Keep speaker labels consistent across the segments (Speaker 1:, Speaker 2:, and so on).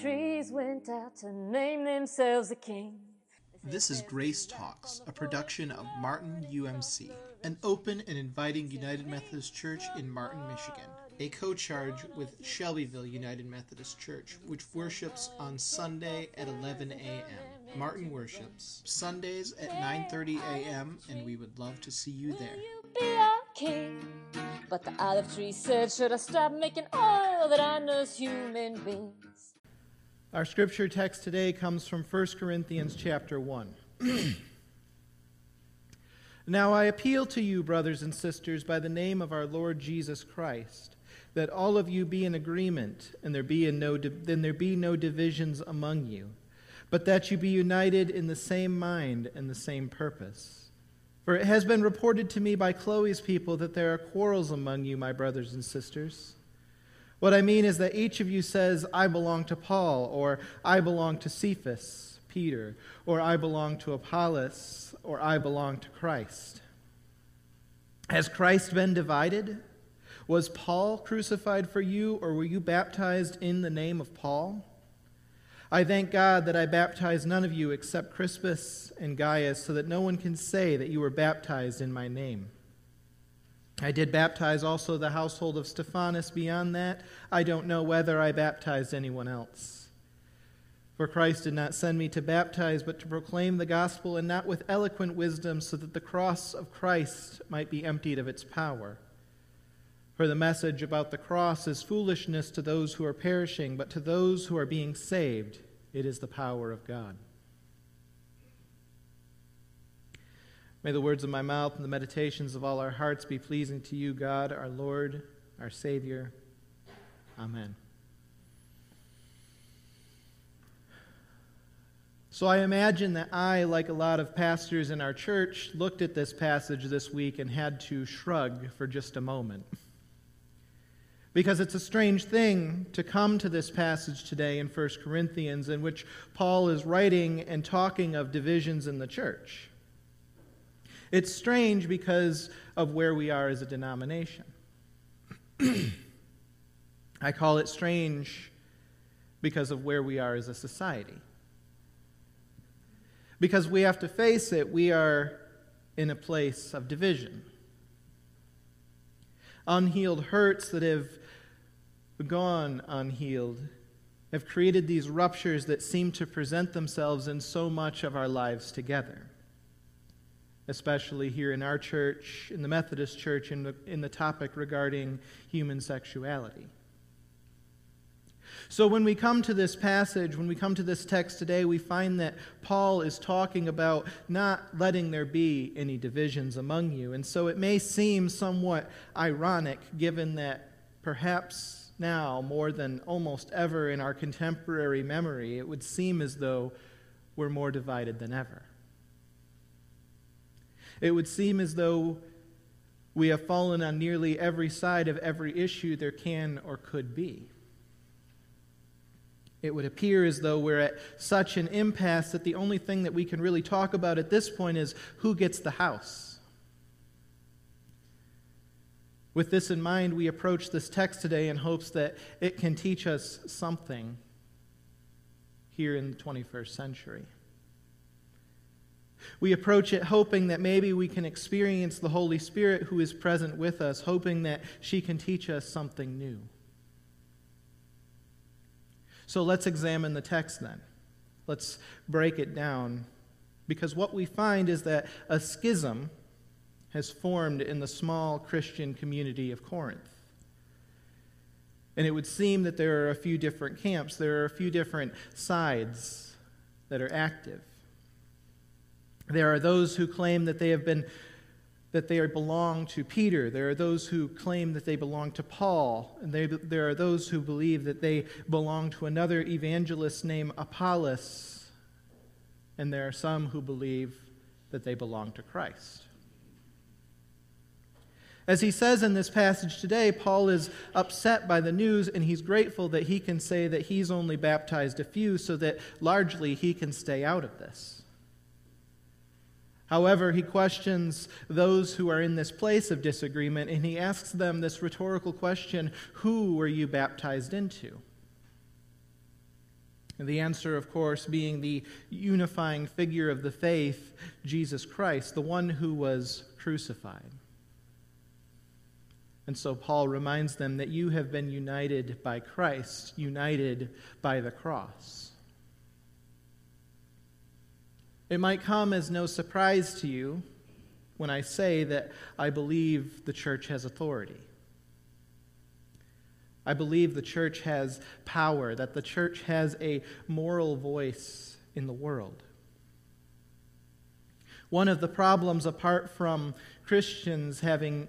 Speaker 1: trees went out to name themselves a king.
Speaker 2: This is Grace Talks, a production of Martin UMC, an open and inviting United Methodist Church in Martin, Michigan, a co-charge with Shelbyville United Methodist Church, which worships on Sunday at 11 a.m. Martin worships Sundays at 9:30 a.m. and we would love to see you there.
Speaker 1: You be our king. But the olive tree said, Should I stop making oil that I human beings?
Speaker 2: Our scripture text today comes from 1 Corinthians chapter 1. now I appeal to you, brothers and sisters, by the name of our Lord Jesus Christ, that all of you be in agreement, and there be, no then there be no divisions among you, but that you be united in the same mind and the same purpose. For it has been reported to me by Chloe's people that there are quarrels among you, my brothers and sisters. What I mean is that each of you says, I belong to Paul, or I belong to Cephas, Peter, or I belong to Apollos, or I belong to Christ. Has Christ been divided? Was Paul crucified for you, or were you baptized in the name of Paul? I thank God that I baptized none of you except Crispus and Gaius, so that no one can say that you were baptized in my name. I did baptize also the household of Stephanas. Beyond that, I don't know whether I baptized anyone else. For Christ did not send me to baptize, but to proclaim the gospel, and not with eloquent wisdom, so that the cross of Christ might be emptied of its power. For the message about the cross is foolishness to those who are perishing, but to those who are being saved, it is the power of God. May the words of my mouth and the meditations of all our hearts be pleasing to you, God, our Lord, our Savior. Amen. So I imagine that I, like a lot of pastors in our church, looked at this passage this week and had to shrug for just a moment. Because it's a strange thing to come to this passage today in 1 Corinthians, in which Paul is writing and talking of divisions in the church. It's strange because of where we are as a denomination. I call it strange because of where we are as a society. Because we have to face it, we are in a place of division. Unhealed hurts that have gone unhealed have created these ruptures that seem to present themselves in so much of our lives together, especially here in our church, in the Methodist Church, in the, in the topic regarding human sexuality. So, when we come to this passage, when we come to this text today, we find that Paul is talking about not letting there be any divisions among you. And so it may seem somewhat ironic, given that perhaps now, more than almost ever in our contemporary memory, it would seem as though we're more divided than ever. It would seem as though we have fallen on nearly every side of every issue there can or could be. It would appear as though we're at such an impasse that the only thing that we can really talk about at this point is who gets the house. With this in mind, we approach this text today in hopes that it can teach us something here in the 21st century. We approach it hoping that maybe we can experience the Holy Spirit who is present with us, hoping that she can teach us something new. So let's examine the text then. Let's break it down. Because what we find is that a schism has formed in the small Christian community of Corinth. And it would seem that there are a few different camps, there are a few different sides that are active. There are those who claim that they have been that they belong to Peter. There are those who claim that they belong to Paul. And they, there are those who believe that they belong to another evangelist named Apollos. And there are some who believe that they belong to Christ. As he says in this passage today, Paul is upset by the news and he's grateful that he can say that he's only baptized a few so that largely he can stay out of this. However, he questions those who are in this place of disagreement and he asks them this rhetorical question Who were you baptized into? The answer, of course, being the unifying figure of the faith, Jesus Christ, the one who was crucified. And so Paul reminds them that you have been united by Christ, united by the cross. It might come as no surprise to you when I say that I believe the church has authority. I believe the church has power, that the church has a moral voice in the world. One of the problems, apart from Christians having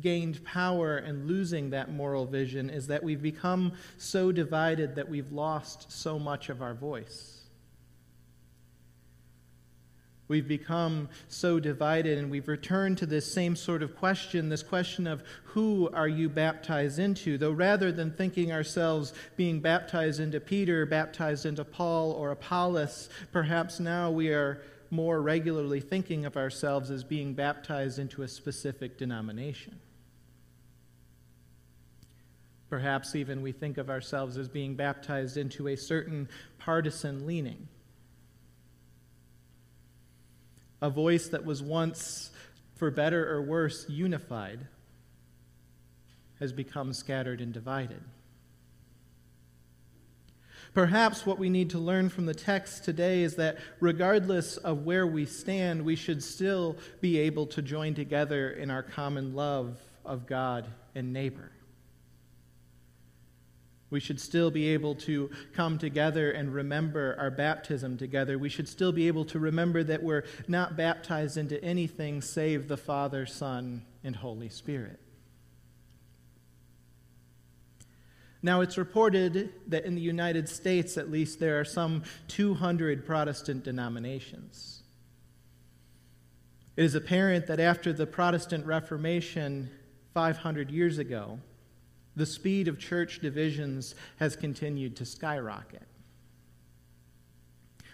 Speaker 2: gained power and losing that moral vision, is that we've become so divided that we've lost so much of our voice. We've become so divided, and we've returned to this same sort of question this question of who are you baptized into? Though rather than thinking ourselves being baptized into Peter, baptized into Paul, or Apollos, perhaps now we are more regularly thinking of ourselves as being baptized into a specific denomination. Perhaps even we think of ourselves as being baptized into a certain partisan leaning a voice that was once, for better or worse, unified, has become scattered and divided. Perhaps what we need to learn from the text today is that regardless of where we stand, we should still be able to join together in our common love of God and neighbor we should still be able to come together and remember our baptism together. We should still be able to remember that we're not baptized into anything save the Father, Son, and Holy Spirit. Now, it's reported that in the United States, at least, there are some 200 Protestant denominations. It is apparent that after the Protestant Reformation 500 years ago, the speed of church divisions has continued to skyrocket.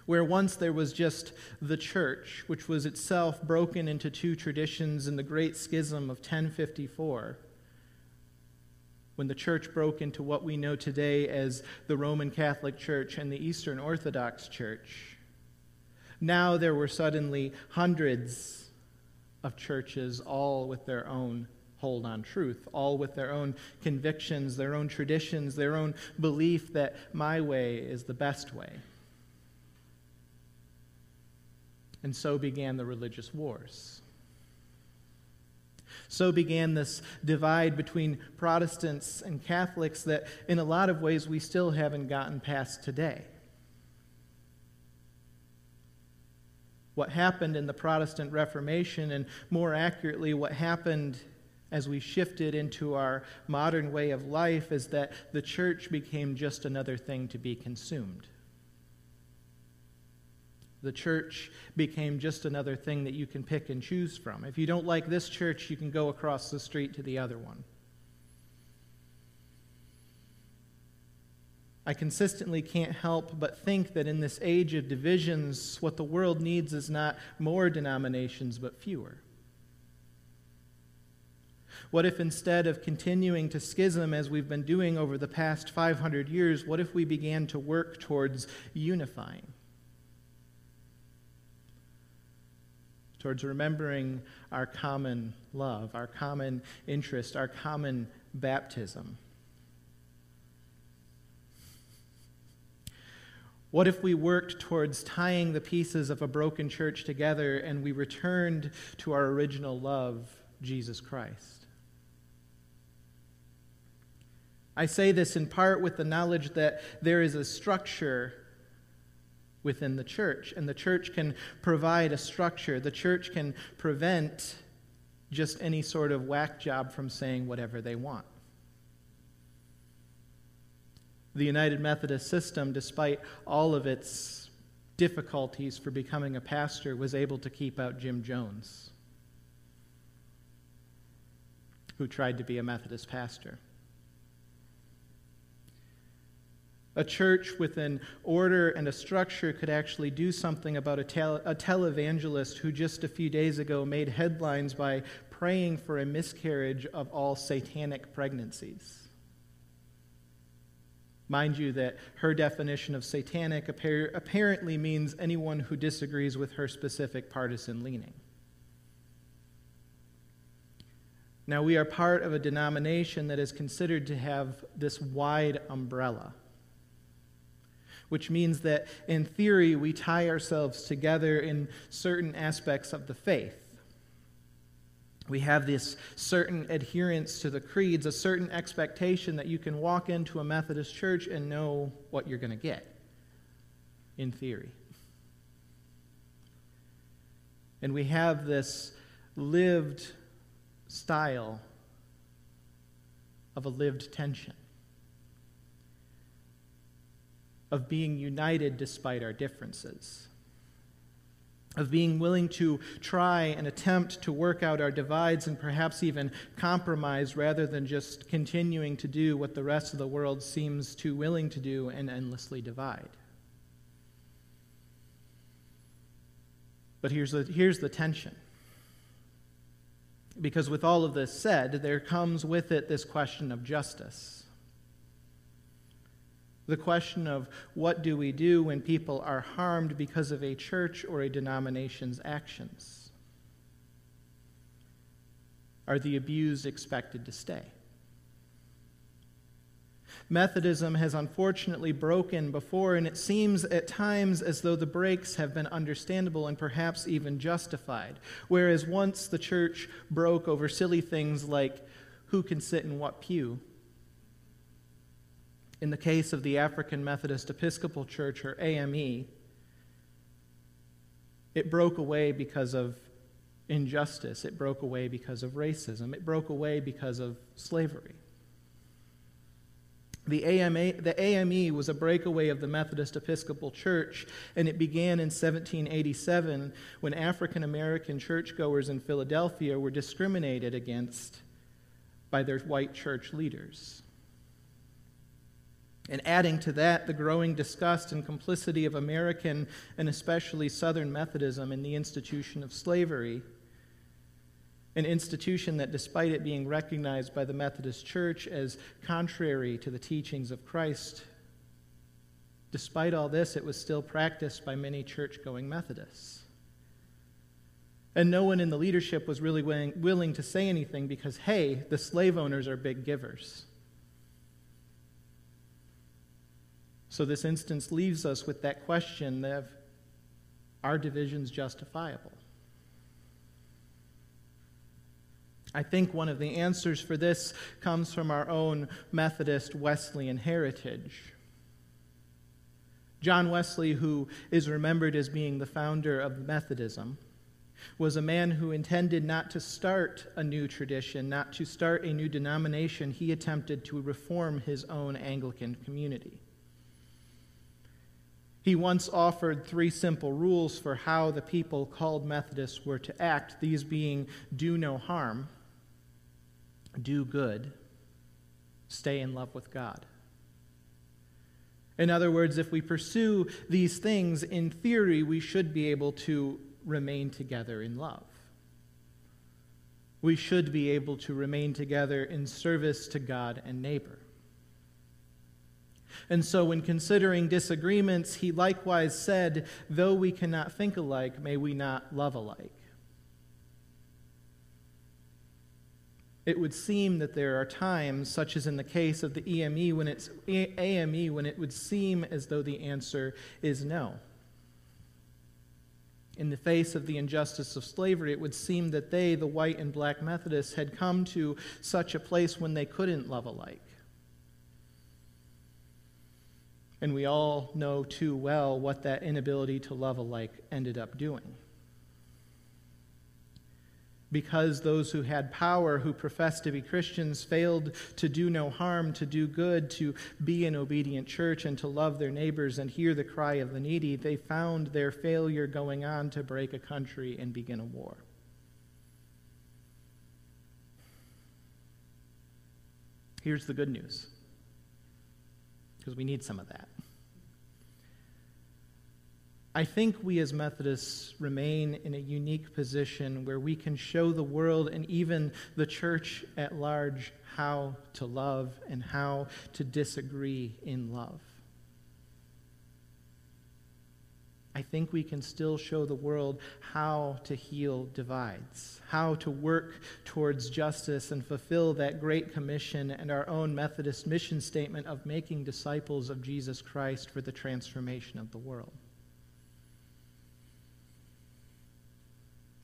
Speaker 2: Where once there was just the church, which was itself broken into two traditions in the Great Schism of 1054, when the church broke into what we know today as the Roman Catholic Church and the Eastern Orthodox Church, now there were suddenly hundreds of churches, all with their own hold on truth, all with their own convictions, their own traditions, their own belief that my way is the best way. And so began the religious wars. So began this divide between Protestants and Catholics that, in a lot of ways, we still haven't gotten past today. What happened in the Protestant Reformation, and more accurately, what happened as we shifted into our modern way of life is that the church became just another thing to be consumed. The church became just another thing that you can pick and choose from. If you don't like this church, you can go across the street to the other one. I consistently can't help but think that in this age of divisions, what the world needs is not more denominations, but fewer. What if instead of continuing to schism as we've been doing over the past 500 years, what if we began to work towards unifying? Towards remembering our common love, our common interest, our common baptism. What if we worked towards tying the pieces of a broken church together and we returned to our original love, Jesus Christ? I say this in part with the knowledge that there is a structure within the church, and the church can provide a structure. The church can prevent just any sort of whack job from saying whatever they want. The United Methodist system, despite all of its difficulties for becoming a pastor, was able to keep out Jim Jones, who tried to be a Methodist pastor. A church with an order and a structure could actually do something about a, tel- a televangelist who just a few days ago made headlines by praying for a miscarriage of all satanic pregnancies. Mind you, that her definition of satanic apparently means anyone who disagrees with her specific partisan leaning. Now, we are part of a denomination that is considered to have this wide umbrella, which means that in theory we tie ourselves together in certain aspects of the faith. We have this certain adherence to the creeds, a certain expectation that you can walk into a Methodist church and know what you're going to get, in theory. And we have this lived style of a lived tension, of being united despite our differences, of being willing to try and attempt to work out our divides and perhaps even compromise rather than just continuing to do what the rest of the world seems too willing to do and endlessly divide. But here's the, here's the tension because with all of this said, there comes with it this question of justice. The question of what do we do when people are harmed because of a church or a denomination's actions? Are the abused expected to stay? Methodism has unfortunately broken before, and it seems at times as though the breaks have been understandable and perhaps even justified. Whereas once the church broke over silly things like who can sit in what pew. In the case of the African Methodist Episcopal Church, or AME, it broke away because of injustice. It broke away because of racism. It broke away because of slavery. The, AMA, the AME was a breakaway of the Methodist Episcopal Church, and it began in 1787 when African American churchgoers in Philadelphia were discriminated against by their white church leaders. And adding to that, the growing disgust and complicity of American and especially Southern Methodism in the institution of slavery an institution that, despite it being recognized by the Methodist Church as contrary to the teachings of Christ, despite all this, it was still practiced by many church going Methodists. And no one in the leadership was really willing, to say anything because, hey, the slave owners are big givers. So, this instance leaves us with that question of are divisions justifiable? I think one of the answers for this comes from our own Methodist Wesleyan heritage. John Wesley, who is remembered as being the founder of Methodism, was a man who intended not to start a new tradition, not to start a new denomination. He attempted to reform his own Anglican community. He once offered three simple rules for how the people called Methodists were to act, these being do no harm do good, stay in love with God. In other words, if we pursue these things, in theory, we should be able to remain together in love. We should be able to remain together in service to God and neighbor. And so, when considering disagreements, he likewise said, Though we cannot think alike, may we not love alike. It would seem that there are times, such as in the case of the EME, when it's AME, when it would seem as though the answer is no. In the face of the injustice of slavery, it would seem that they, the white and black Methodists, had come to such a place when they couldn't love alike. And we all know too well what that inability to love alike ended up doing because those who had power, who professed to be Christians, failed to do no harm, to do good, to be an obedient church, and to love their neighbors and hear the cry of the needy, they found their failure going on to break a country and begin a war. Here's the good news, because we need some of that. I think we as Methodists remain in a unique position where we can show the world and even the church at large how to love and how to disagree in love. I think we can still show the world how to heal divides, how to work towards justice and fulfill that great commission and our own Methodist mission statement of making disciples of Jesus Christ for the transformation of the world.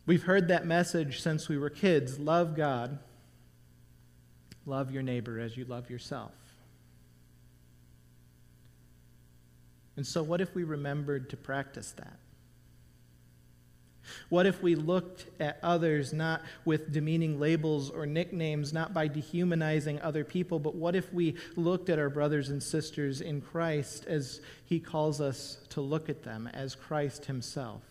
Speaker 2: We've heard that message since we were kids love God, love your neighbor as you love yourself. And so, what if we remembered to practice that? What if we looked at others not with demeaning labels or nicknames, not by dehumanizing other people, but what if we looked at our brothers and sisters in Christ as He calls us to look at them, as Christ Himself?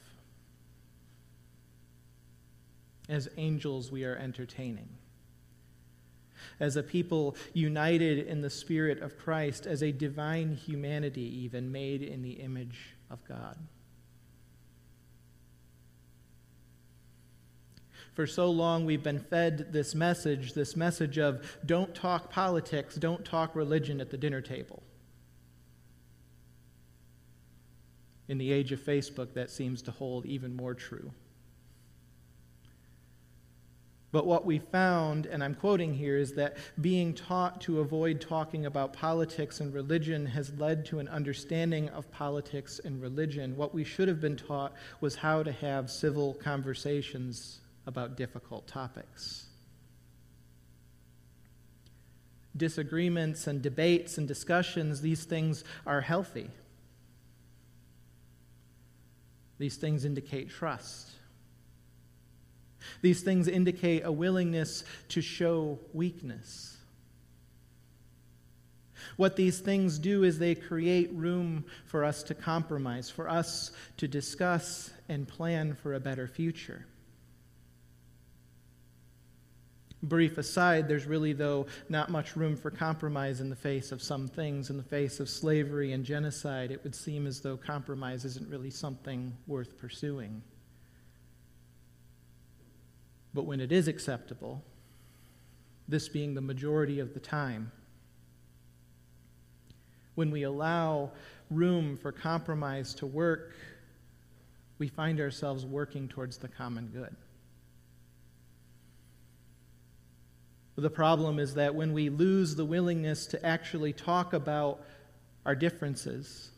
Speaker 2: As angels we are entertaining as a people united in the Spirit of Christ, as a divine humanity, even made in the image of God. For so long, we've been fed this message this message of don't talk politics, don't talk religion at the dinner table. In the age of Facebook, that seems to hold even more true. But what we found, and I'm quoting here, is that being taught to avoid talking about politics and religion has led to an understanding of politics and religion. What we should have been taught was how to have civil conversations about difficult topics. Disagreements and debates and discussions, these things are healthy. These things indicate trust. These things indicate a willingness to show weakness. What these things do is they create room for us to compromise, for us to discuss and plan for a better future. Brief aside, there's really, though, not much room for compromise in the face of some things. In the face of slavery and genocide, it would seem as though compromise isn't really something worth pursuing. But when it is acceptable, this being the majority of the time, when we allow room for compromise to work, we find ourselves working towards the common good. The problem is that when we lose the willingness to actually talk about our differences,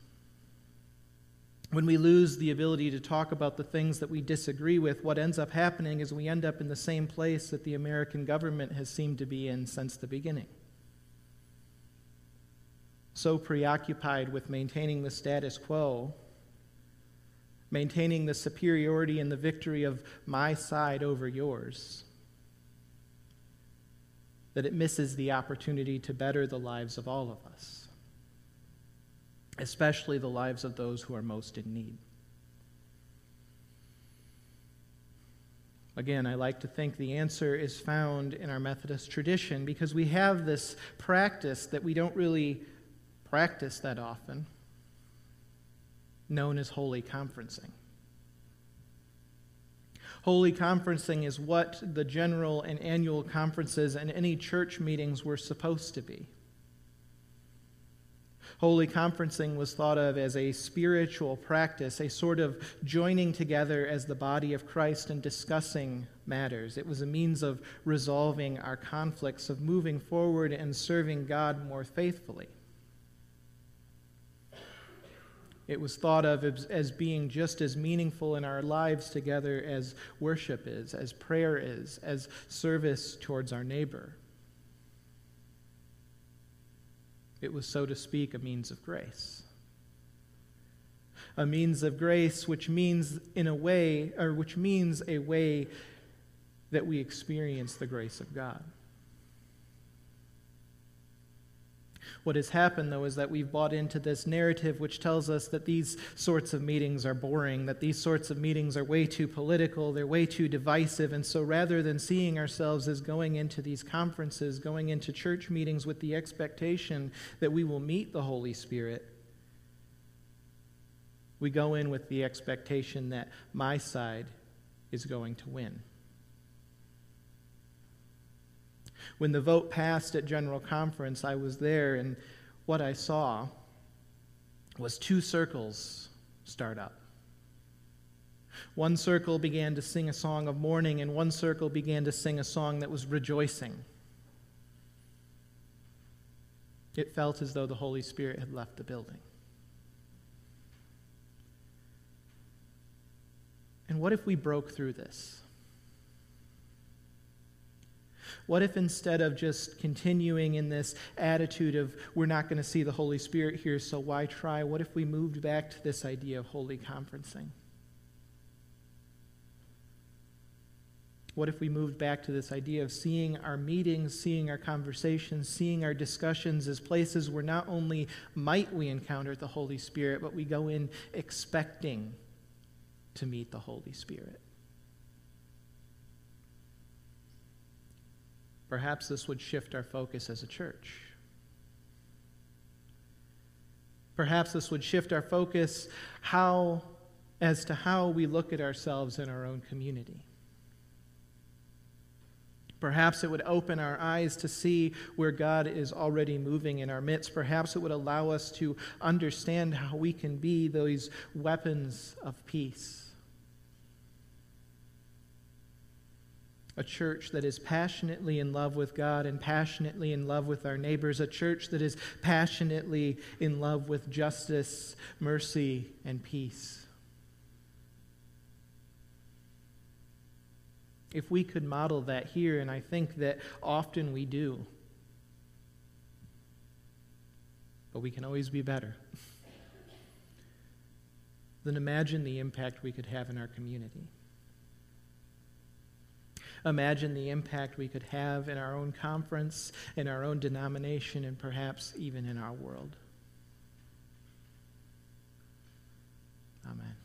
Speaker 2: when we lose the ability to talk about the things that we disagree with, what ends up happening is we end up in the same place that the American government has seemed to be in since the beginning. So preoccupied with maintaining the status quo, maintaining the superiority and the victory of my side over yours, that it misses the opportunity to better the lives of all of us especially the lives of those who are most in need. Again, I like to think the answer is found in our Methodist tradition because we have this practice that we don't really practice that often, known as holy conferencing. Holy conferencing is what the general and annual conferences and any church meetings were supposed to be. Holy conferencing was thought of as a spiritual practice, a sort of joining together as the body of Christ and discussing matters. It was a means of resolving our conflicts, of moving forward and serving God more faithfully. It was thought of as being just as meaningful in our lives together as worship is, as prayer is, as service towards our neighbor. It was, so to speak, a means of grace. A means of grace which means, in a way, or which means a way that we experience the grace of God. What has happened, though, is that we've bought into this narrative which tells us that these sorts of meetings are boring, that these sorts of meetings are way too political, they're way too divisive. And so rather than seeing ourselves as going into these conferences, going into church meetings with the expectation that we will meet the Holy Spirit, We go in with the expectation that my side is going to win. When the vote passed at General Conference, I was there, and what I saw was two circles start up. One circle began to sing a song of mourning, and one circle began to sing a song that was rejoicing. It felt as though the Holy Spirit had left the building. And what if we broke through this? What if instead of just continuing in this attitude of we're not going to see the Holy Spirit here, so why try? What if we moved back to this idea of holy conferencing? What if we moved back to this idea of seeing our meetings, seeing our conversations, seeing our discussions as places where not only might we encounter the Holy Spirit, but we go in expecting to meet the Holy Spirit? Perhaps this would shift our focus as a church. Perhaps this would shift our focus how, as to how we look at ourselves in our own community. Perhaps it would open our eyes to see where God is already moving in our midst. Perhaps it would allow us to understand how we can be those weapons of peace. A church that is passionately in love with God and passionately in love with our neighbors, a church that is passionately in love with justice, mercy, and peace. If we could model that here, and I think that often we do, but we can always be better, then imagine the impact we could have in our community. Imagine the impact we could have in our own conference, in our own denomination, and perhaps even in our world. Amen.